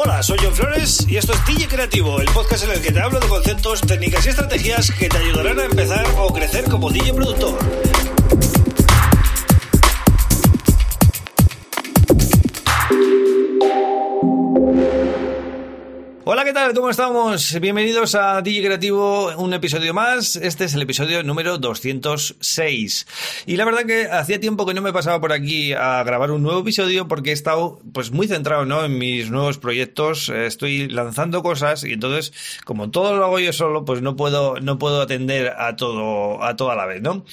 Hola, soy John Flores y esto es DJ Creativo, el podcast en el que te hablo de conceptos, técnicas y estrategias que te ayudarán a empezar o crecer como DJ productor. Hola, ¿qué tal? ¿Cómo estamos? Bienvenidos a DJ Creativo, un episodio más. Este es el episodio número 206. Y la verdad que hacía tiempo que no me pasaba por aquí a grabar un nuevo episodio porque he estado pues muy centrado ¿no? en mis nuevos proyectos. Estoy lanzando cosas y entonces, como todo lo hago yo solo, pues no puedo, no puedo atender a todo, a toda la vez, ¿no?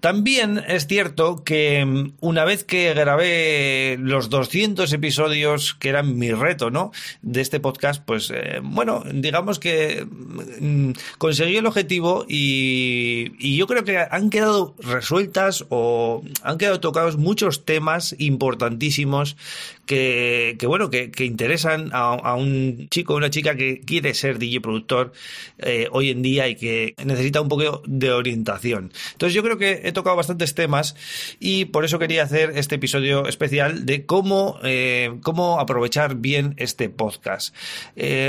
También es cierto que mm, una vez que grabé los 200 episodios, que eran mi reto, ¿no? De este podcast, pues eh, bueno, digamos que mm, conseguí el objetivo y, yo creo que han quedado resueltas o han quedado tocados muchos temas importantísimos que, bueno, que, interesan a, un chico o una chica que quiere ser DJ productor eh, hoy en día y que necesita un poco de orientación. Entonces yo creo que he tocado bastantes temas y por eso quería hacer este episodio especial de cómo, eh, cómo aprovechar bien este podcast.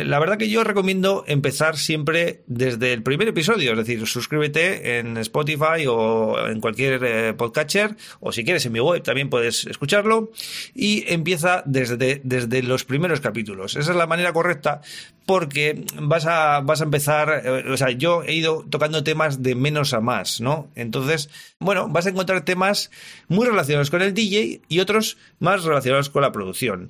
La verdad que yo recomiendo empezar siempre desde el primer episodio, es decir, suscríbete en Spotify o en cualquier eh, podcatcher o si quieres en mi web también puedes escucharlo y empieza desde, desde los primeros capítulos. Esa es la manera correcta porque vas a, vas a empezar, o sea, yo he ido tocando temas de menos a más, ¿no? Entonces, bueno, vas a encontrar temas muy relacionados con el DJ y otros más relacionados con la producción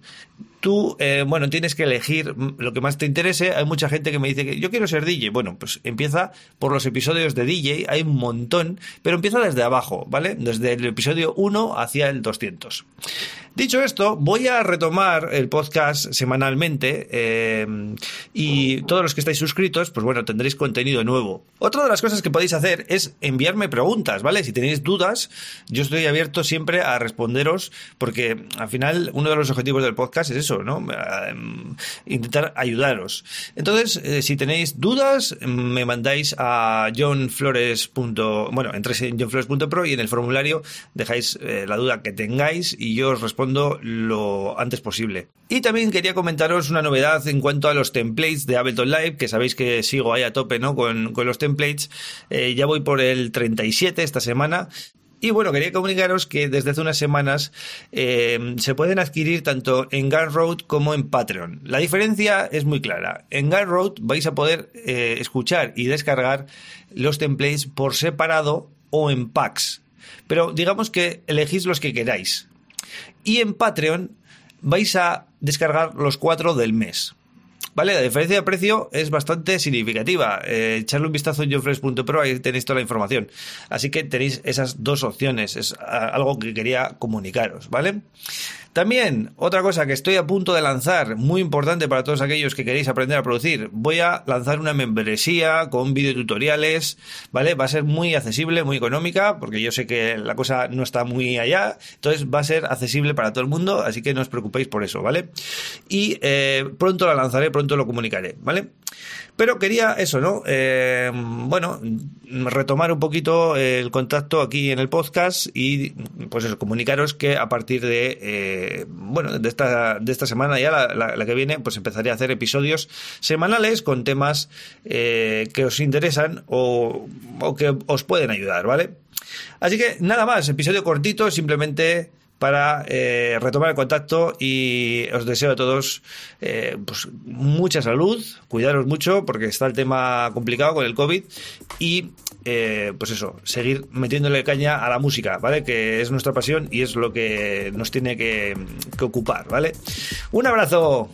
tú, eh, bueno, tienes que elegir lo que más te interese. Hay mucha gente que me dice que yo quiero ser DJ. Bueno, pues empieza por los episodios de DJ, hay un montón, pero empieza desde abajo, ¿vale? Desde el episodio 1 hacia el 200. Dicho esto, voy a retomar el podcast semanalmente eh, y todos los que estáis suscritos, pues bueno, tendréis contenido nuevo. Otra de las cosas que podéis hacer es enviarme preguntas, ¿vale? Si tenéis dudas, yo estoy abierto siempre a responderos porque al final uno de los objetivos del podcast es eso, ¿no? Em, intentar Entonces, eh, si tenéis dudas, me mandáis a johnflores. Bueno, entréis en johnflores.pro y en el formulario dejáis eh, la duda que tengáis y yo os respondo lo antes posible. Y también quería comentaros una novedad en cuanto a los templates de Ableton Live, que sabéis que sigo ahí a tope ¿no? con, los templates. Eh, ya voy por el 37 esta semana. Y bueno, quería comunicaros que desde hace unas semanas eh, se pueden adquirir tanto en Gumroad como en Patreon. La diferencia es muy clara. En Gumroad vais a poder eh, escuchar y descargar los templates por separado o en packs. Pero digamos que elegís los que queráis. Y en Patreon vais a descargar los cuatro del mes. ¿Vale? La diferencia de precio es bastante significativa. Eh, echarle un vistazo en johnfresh.pro, ahí tenéis toda la información. Así que tenéis esas dos opciones. Es algo que quería comunicaros, ¿vale? También, otra cosa que estoy a punto de lanzar, muy importante para todos aquellos que queréis aprender a producir, voy a lanzar una membresía con videotutoriales, ¿vale? Va a ser muy accesible, muy económica, porque yo sé que la cosa no está muy allá, entonces va a ser accesible para todo el mundo, así que no os preocupéis por eso, ¿vale? Y eh, pronto la lanzaré, pronto lo comunicaré, ¿vale? Pero quería eso, ¿no? Eh, bueno, retomar un poquito el contacto aquí en el podcast y pues comunicaros que a partir de, eh, bueno, de esta, de esta semana ya, la, que viene, pues empezaré a hacer episodios semanales con temas eh, que os interesan o, o que os pueden ayudar, ¿vale? Así que nada más, episodio cortito, simplemente para eh, retomar el contacto y os deseo a todos eh, pues, mucha salud, cuidaros mucho porque está el tema complicado con el COVID y eh, pues eso, seguir metiéndole caña a la música, ¿vale? Que es nuestra pasión y es lo que nos tiene que, que ocupar, ¿vale? Un abrazo.